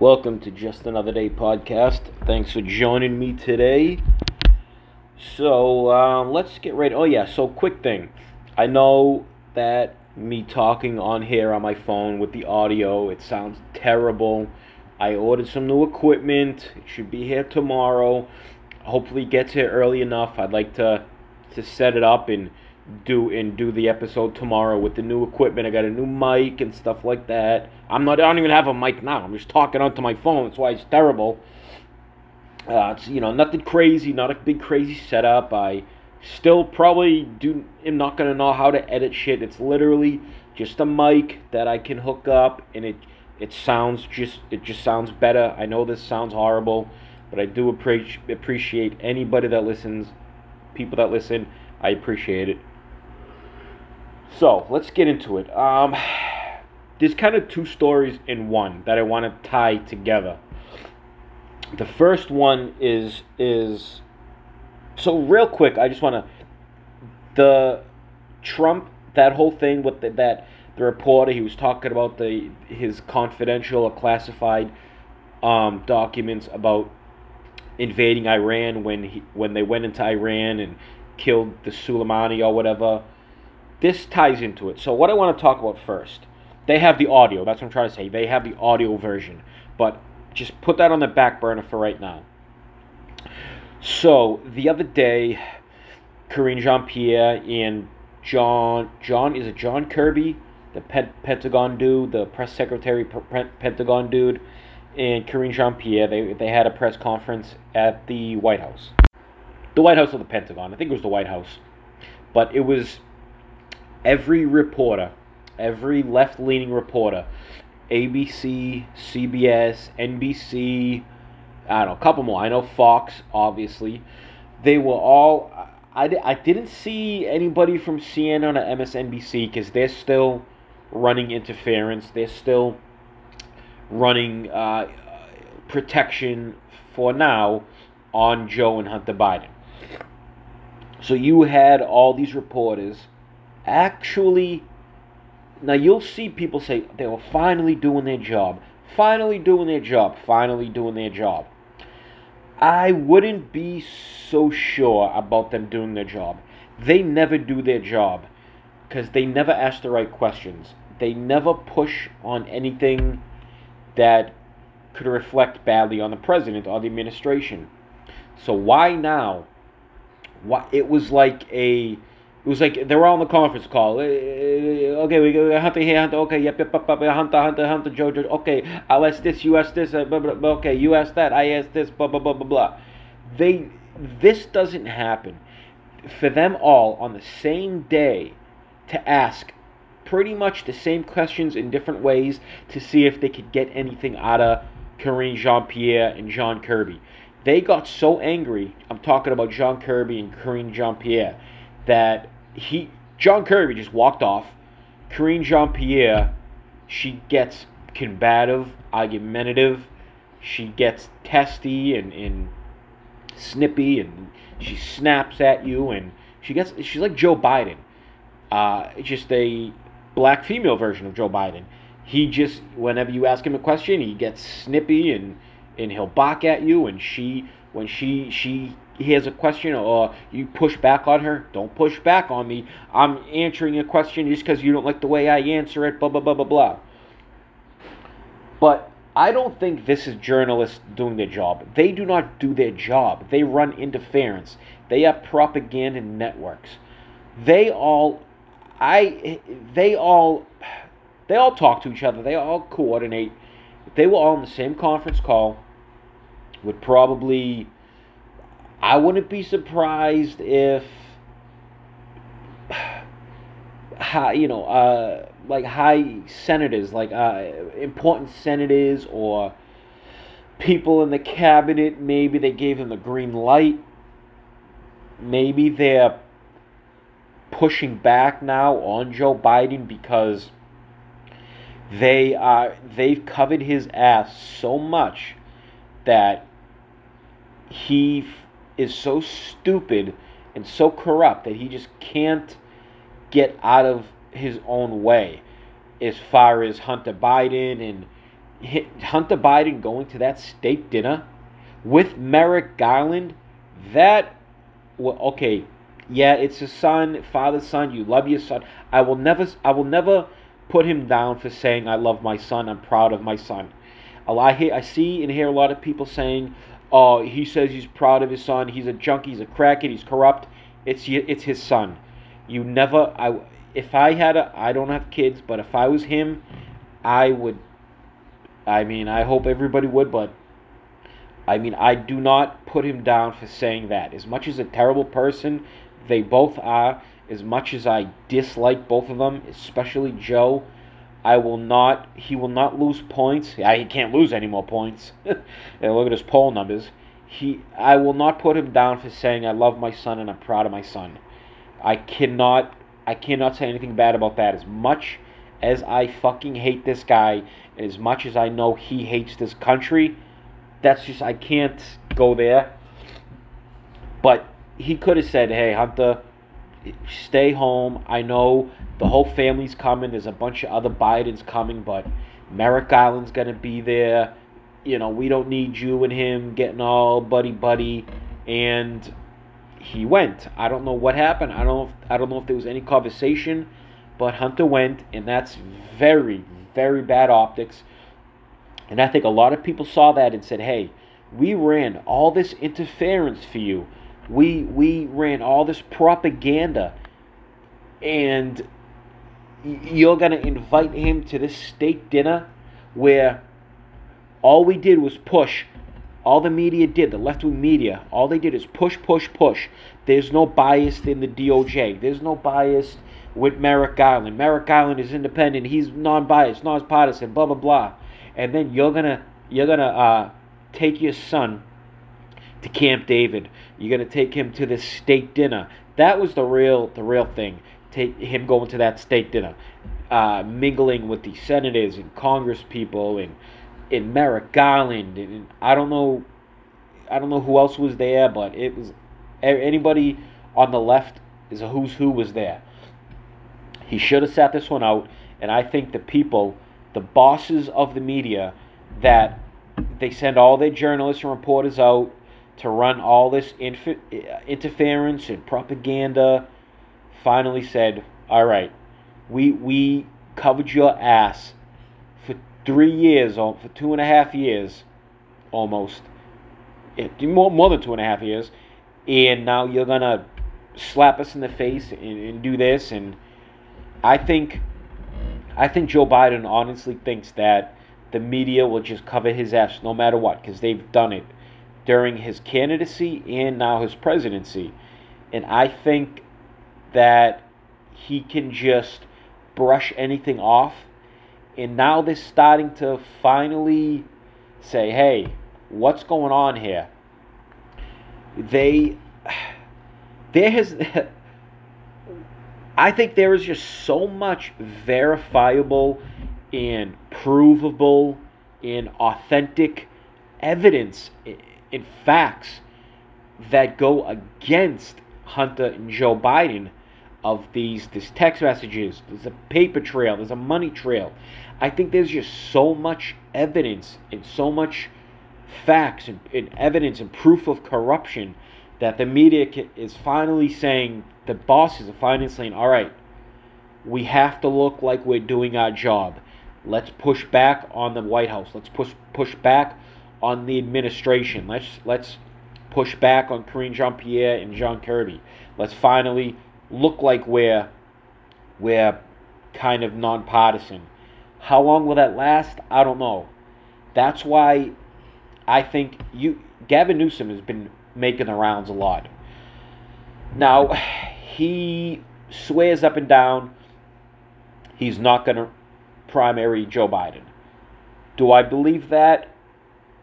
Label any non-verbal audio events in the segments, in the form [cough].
Welcome to Just Another Day podcast. Thanks for joining me today. So, um, let's get right. Oh, yeah, so quick thing. I know that me talking on here on my phone with the audio, it sounds terrible. I ordered some new equipment. It should be here tomorrow. Hopefully, it gets here early enough. I'd like to to set it up and do and do the episode tomorrow with the new equipment. I got a new mic and stuff like that. I'm not. I don't even have a mic now. I'm just talking onto my phone. That's why it's terrible. Uh, it's you know nothing crazy, not a big crazy setup. I still probably do. am not gonna know how to edit shit. It's literally just a mic that I can hook up, and it it sounds just it just sounds better. I know this sounds horrible, but I do appreciate appreciate anybody that listens, people that listen. I appreciate it. So let's get into it. Um, there's kind of two stories in one that I want to tie together. The first one is is so real quick. I just want to the Trump that whole thing with the, that the reporter he was talking about the his confidential or classified um, documents about invading Iran when he when they went into Iran and killed the Soleimani or whatever this ties into it. So what I want to talk about first, they have the audio. That's what I'm trying to say. They have the audio version, but just put that on the back burner for right now. So the other day, Karine Jean Pierre and John John is it John Kirby, the Pentagon dude, the press secretary Pentagon dude, and Karine Jean Pierre. They they had a press conference at the White House, the White House or the Pentagon. I think it was the White House, but it was every reporter, every left leaning reporter, ABC, CBS, NBC, I don't know, a couple more. I know Fox, obviously. They were all. I, I didn't see anybody from CNN or MSNBC because they're still running interference. They're still running uh, protection for now on Joe and Hunter Biden. So you had all these reporters actually now you'll see people say they were finally doing their job finally doing their job finally doing their job. I wouldn't be so sure about them doing their job. They never do their job because they never ask the right questions. They never push on anything that could reflect badly on the president or the administration. So why now? Why it was like a it was like they were on the conference call. Eh, eh, okay, we go Hunter here, Hunter. Okay, yep, yep, yep, yep, Hunter, Hunter, Hunter, Joe, Joe. Okay, I'll ask this, you ask this. Uh, blah, blah, blah, okay, you ask that, I ask this. Blah blah blah blah blah. They, this doesn't happen for them all on the same day to ask pretty much the same questions in different ways to see if they could get anything out of Karine Jean Pierre and John Kirby. They got so angry. I'm talking about John Kirby and Karine Jean Pierre that he John Kirby just walked off. Karine Jean Pierre, she gets combative, argumentative. She gets testy and, and snippy, and she snaps at you, and she gets she's like Joe Biden, uh, just a black female version of Joe Biden. He just whenever you ask him a question, he gets snippy and and he'll bark at you, and she when she she hears a question or uh, you push back on her, don't push back on me. I'm answering a question just because you don't like the way I answer it, blah, blah, blah, blah, blah. But I don't think this is journalists doing their job. They do not do their job. They run interference. They are propaganda networks. They all, I, they all, they all talk to each other. They all coordinate. If they were all in the same conference call, would probably I wouldn't be surprised if, high, you know, uh, like high senators, like uh, important senators or people in the cabinet, maybe they gave them the green light. Maybe they're pushing back now on Joe Biden because they are they've covered his ass so much that he is so stupid and so corrupt that he just can't get out of his own way as far as Hunter Biden and Hunter Biden going to that state dinner with Merrick Garland, that well, okay, yeah, it's a son, father, son. You love your son. I will never, I will never put him down for saying I love my son. I'm proud of my son. I, hear, I see and hear a lot of people saying, "Oh, he says he's proud of his son. He's a junkie. He's a crackhead. He's corrupt." It's it's his son. You never. I if I had a, I don't have kids, but if I was him, I would. I mean, I hope everybody would, but I mean, I do not put him down for saying that. As much as a terrible person they both are, as much as I dislike both of them, especially Joe, I will not. He will not lose points. Yeah, he can't lose any more points. [laughs] and look at his poll numbers. He, I will not put him down for saying I love my son and I'm proud of my son. I cannot. I cannot say anything bad about that. As much as I fucking hate this guy, as much as I know he hates this country, that's just I can't go there. But he could have said, "Hey, Hunter, stay home. I know the whole family's coming. There's a bunch of other Bidens coming, but Merrick Garland's gonna be there. You know, we don't need you and him getting all buddy buddy." And he went. I don't know what happened. I don't. If, I don't know if there was any conversation, but Hunter went, and that's very, very bad optics and I think a lot of people saw that and said, hey, we ran all this interference for you. We, we ran all this propaganda. And you're going to invite him to this state dinner where all we did was push. All the media did, the left wing media, all they did is push, push, push. There's no bias in the DOJ. There's no bias with Merrick Garland. Merrick Garland is independent. He's non biased, non partisan, blah, blah, blah and then you're gonna you're gonna uh, take your son to Camp David. You're gonna take him to this state dinner. That was the real the real thing. Take him going to that state dinner, uh, mingling with the senators and Congress people and in Merrick Garland and, and I don't know I don't know who else was there, but it was anybody on the left is a who's who was there. He should have sat this one out, and I think the people the bosses of the media that they send all their journalists and reporters out to run all this inf- interference and propaganda finally said, all right, we, we covered your ass for three years, or for two and a half years, almost, more, more than two and a half years, and now you're to slap us in the face and, and do this. And I think I think Joe Biden honestly thinks that the media will just cover his ass no matter what because they've done it during his candidacy and now his presidency. And I think that he can just brush anything off. And now they're starting to finally say, hey, what's going on here? They, there has, [laughs] I think there is just so much verifiable and provable and authentic evidence in facts that go against Hunter and Joe Biden of these these text messages. There's a paper trail, there's a money trail. I think there's just so much evidence and so much facts and, and evidence and proof of corruption that the media is finally saying the bosses are finally saying, all right, we have to look like we're doing our job. Let's push back on the White House. Let's push push back on the administration. Let's let's push back on Karine Jean-Pierre and John Kirby. Let's finally look like we're we're kind of nonpartisan. How long will that last? I don't know. That's why I think you Gavin Newsom has been making the rounds a lot. Now, he swears up and down he's not going to primary Joe Biden. Do I believe that?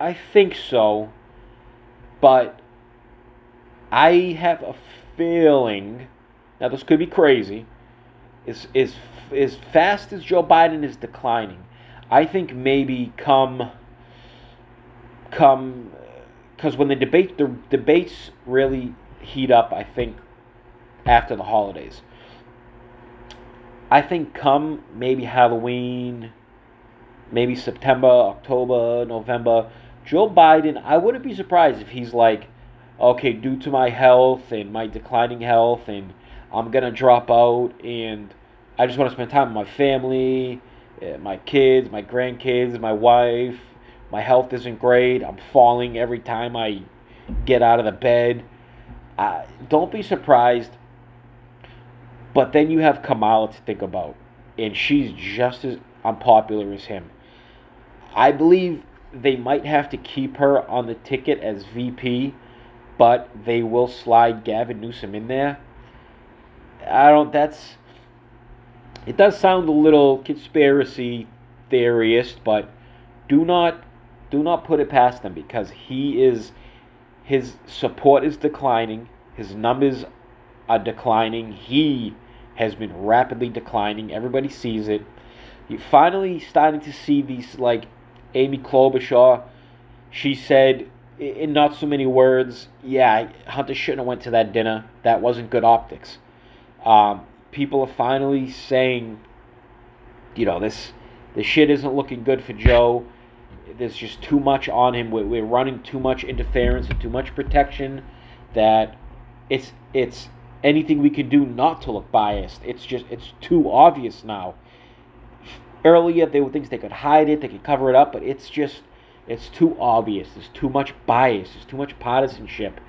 I think so. But I have a feeling, now this could be crazy, is is as fast as Joe Biden is declining, I think maybe come come because when the debate the debates really heat up, I think after the holidays. I think come maybe Halloween, maybe September, October, November. Joe Biden, I wouldn't be surprised if he's like, okay, due to my health and my declining health, and I'm gonna drop out, and I just want to spend time with my family, eh, my kids, my grandkids, my wife. My health isn't great. I'm falling every time I get out of the bed. Uh, don't be surprised. But then you have Kamala to think about, and she's just as unpopular as him. I believe they might have to keep her on the ticket as VP, but they will slide Gavin Newsom in there. I don't. That's. It does sound a little conspiracy theorist, but do not do not put it past them because he is his support is declining, his numbers are declining. He has been rapidly declining. Everybody sees it. You're finally starting to see these like Amy Klobuchar. She said in not so many words, yeah, Hunter shouldn't have went to that dinner. That wasn't good optics. Um, people are finally saying, you know, this this shit isn't looking good for Joe. There's just too much on him. We're, we're running too much interference and too much protection that it's it's anything we can do not to look biased. It's just it's too obvious now. Earlier there were things they could hide it, they could cover it up, but it's just it's too obvious. There's too much bias. There's too much partisanship.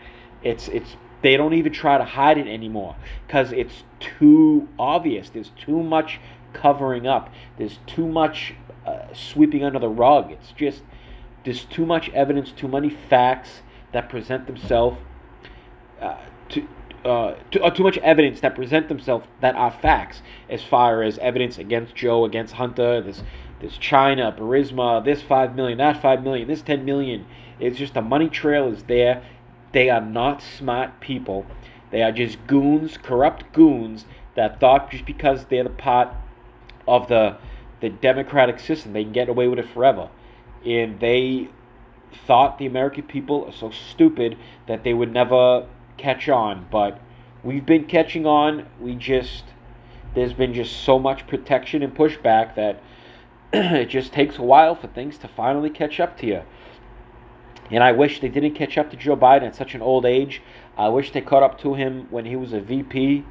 It's it's they don't even try to hide it anymore because it's too obvious. There's too much covering up. There's too much uh, sweeping under the rug. It's just there's too much evidence, too many facts that present themselves uh. Uh, too, uh, too much evidence that present themselves that are facts as far as evidence against Joe, against Hunter, this this China, Burisma, this five million, that five million, this ten million. It's just the money trail is there. They are not smart people. They are just goons, corrupt goons that thought just because they're the part of the the democratic system, they can get away with it forever. And they thought the American people are so stupid that they would never catch on. But we've been catching on. We just there's been just so much protection and pushback that [clears throat] it just takes a while for things to finally catch up to you. And I wish they didn't catch up to Joe Biden at such an old age. I wish they caught up to him when he was a VP.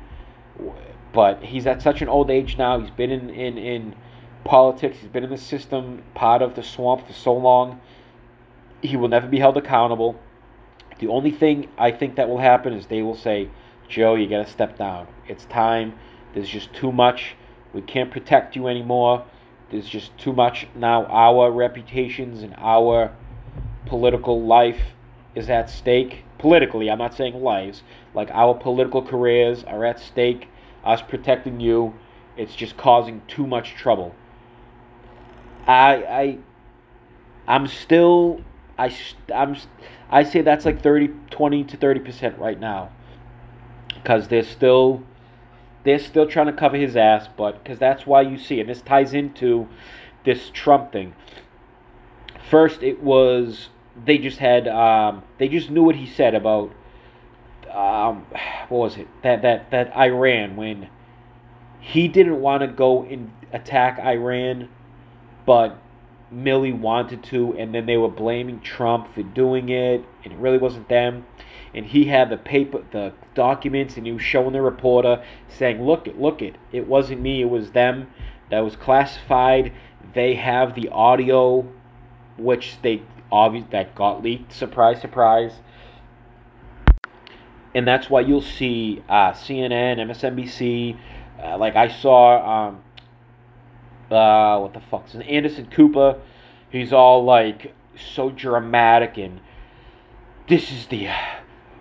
But he's at such an old age now. He's been in, in, in politics, he's been in the system, part of the swamp for so long. He will never be held accountable. The only thing I think that will happen is they will say, Joe, you got to step down. It's time. There's just too much. We can't protect you anymore. There's just too much now. Our reputations and our political life is at stake. Politically, I'm not saying lives. Like our political careers are at stake. Us protecting you, it's just causing too much trouble. I I I'm still I I'm I say that's like 30 20 to 30% right now. Cuz they're still they're still trying to cover his ass, but cuz that's why you see and this ties into this Trump thing. First it was they just had um, they just knew what he said about um, what was it that that that Iran when he didn't want to go and attack Iran but Milley wanted to, and then they were blaming Trump for doing it, and it really wasn't them. And he had the paper, the documents, and he was showing the reporter, saying, "Look it, look it, it wasn't me, it was them. That was classified. They have the audio, which they obvious that got leaked. Surprise, surprise." And that's why you'll see uh, CNN, MSNBC. Uh, like I saw um, uh, what the fuck? Is Anderson Cooper. He's all like so dramatic and this is the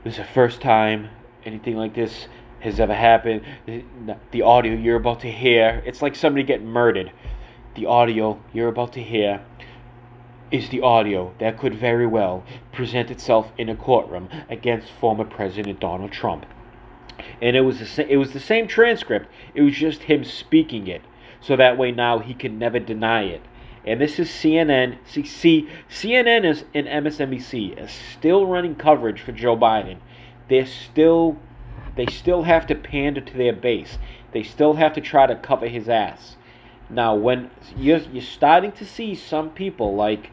this is the first time anything like this has ever happened. The audio you're about to hear, it's like somebody getting murdered. The audio you're about to hear is the audio that could very well present itself in a courtroom against former President Donald Trump. And it was the it was the same transcript. It was just him speaking it so that way now he can never deny it. And this is CNN. See, see CNN is, and MSNBC is still running coverage for Joe Biden. They're still, they still have to pander to their base. They still have to try to cover his ass. Now, when you're, you're starting to see some people like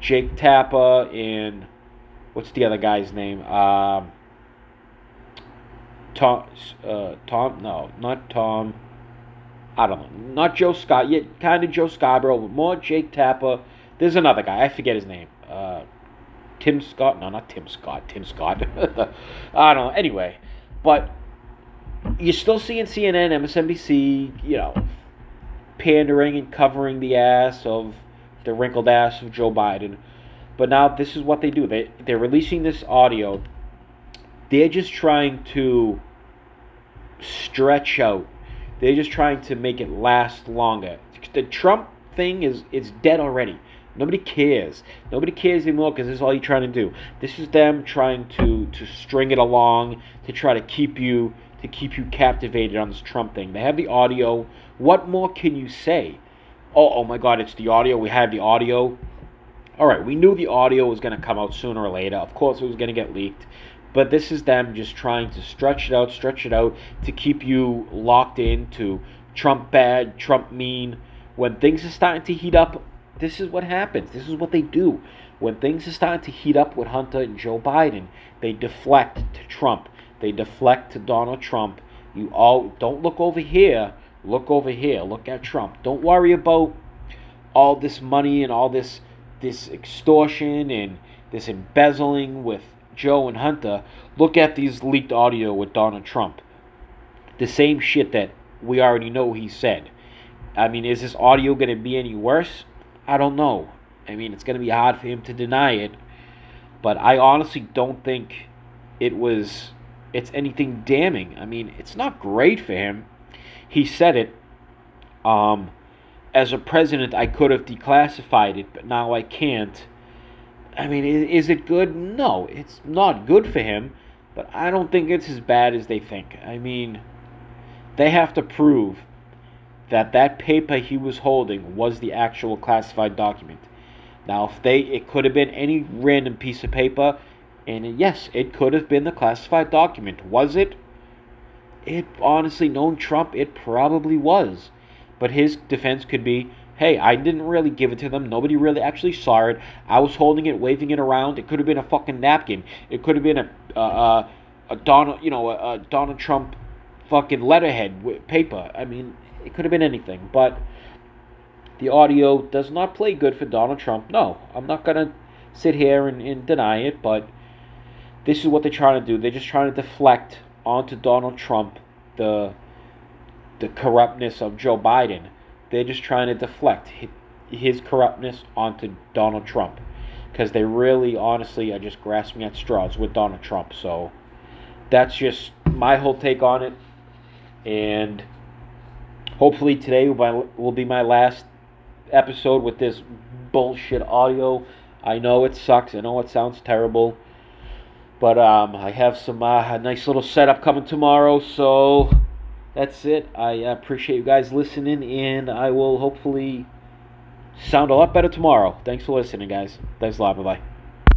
Jake Tapper and what's the other guy's name? Um, Tom, uh, Tom, no, not Tom. I don't know, not Joe Scott. Yeah, kind of Joe Scarborough, but more Jake Tapper. There's another guy. I forget his name. Uh, Tim Scott. No, not Tim Scott. Tim Scott. [laughs] I don't know. Anyway, but you're still seeing CNN, MSNBC, you know, pandering and covering the ass of the wrinkled ass of Joe Biden. But now this is what they do. They they're releasing this audio. They're just trying to stretch out. They're just trying to make it last longer. The Trump thing is it's dead already. Nobody cares. Nobody cares anymore because this is all you're trying to do. This is them trying to to string it along to try to keep you to keep you captivated on this Trump thing. They have the audio. What more can you say? Oh, oh my God, it's the audio. We have the audio. All right, we knew the audio was going to come out sooner or later. Of course, it was going to get leaked. But this is them just trying to stretch it out, stretch it out to keep you locked into Trump bad, Trump mean. When things are starting to heat up, this is what happens. This is what they do. When things are starting to heat up with Hunter and Joe Biden, they deflect to Trump. They deflect to Donald Trump. You all don't look over here. Look over here. Look at Trump. Don't worry about all this money and all this this extortion and this embezzling with Joe and Hunter. Look at these leaked audio with Donald Trump. The same shit that we already know he said. I mean, is this audio going to be any worse? I don't know. I mean, it's going to be hard for him to deny it, but I honestly don't think it was it's anything damning. I mean, it's not great for him. He said it. Um, as a president, I could have declassified it, but now I can't. I mean, is, it good? No, it's not good for him, but I don't think it's as bad as they think. I mean, they have to prove that that paper he was holding was the actual classified document. Now, if they, it could have been any random piece of paper, and yes, it could have been the classified document. Was it? It honestly, known Trump, it probably was. But his defense could be hey, I didn't really give it to them. Nobody really actually saw it. I was holding it, waving it around. It could have been a fucking napkin. It could have been a, uh, a Donald, you know, a, a Donald Trump fucking letterhead paper. I mean, it could have been anything. But the audio does not play good for Donald Trump. No, I'm not to sit here and, and deny it, but this is what they're trying to do. They're just trying to deflect onto Donald Trump the the corruptness of Joe Biden. They're just trying to deflect his corruptness onto Donald Trump because they really honestly are just grasping at straws with Donald Trump. So that's just my whole take on it. And hopefully today will be my last episode with this bullshit audio. I know it sucks. I know it sounds terrible. But um, I have some uh, nice little setup coming tomorrow, so that's it. I appreciate you guys listening, and I will hopefully sound a lot better tomorrow. Thanks for listening, guys. Thanks a lot. Bye bye.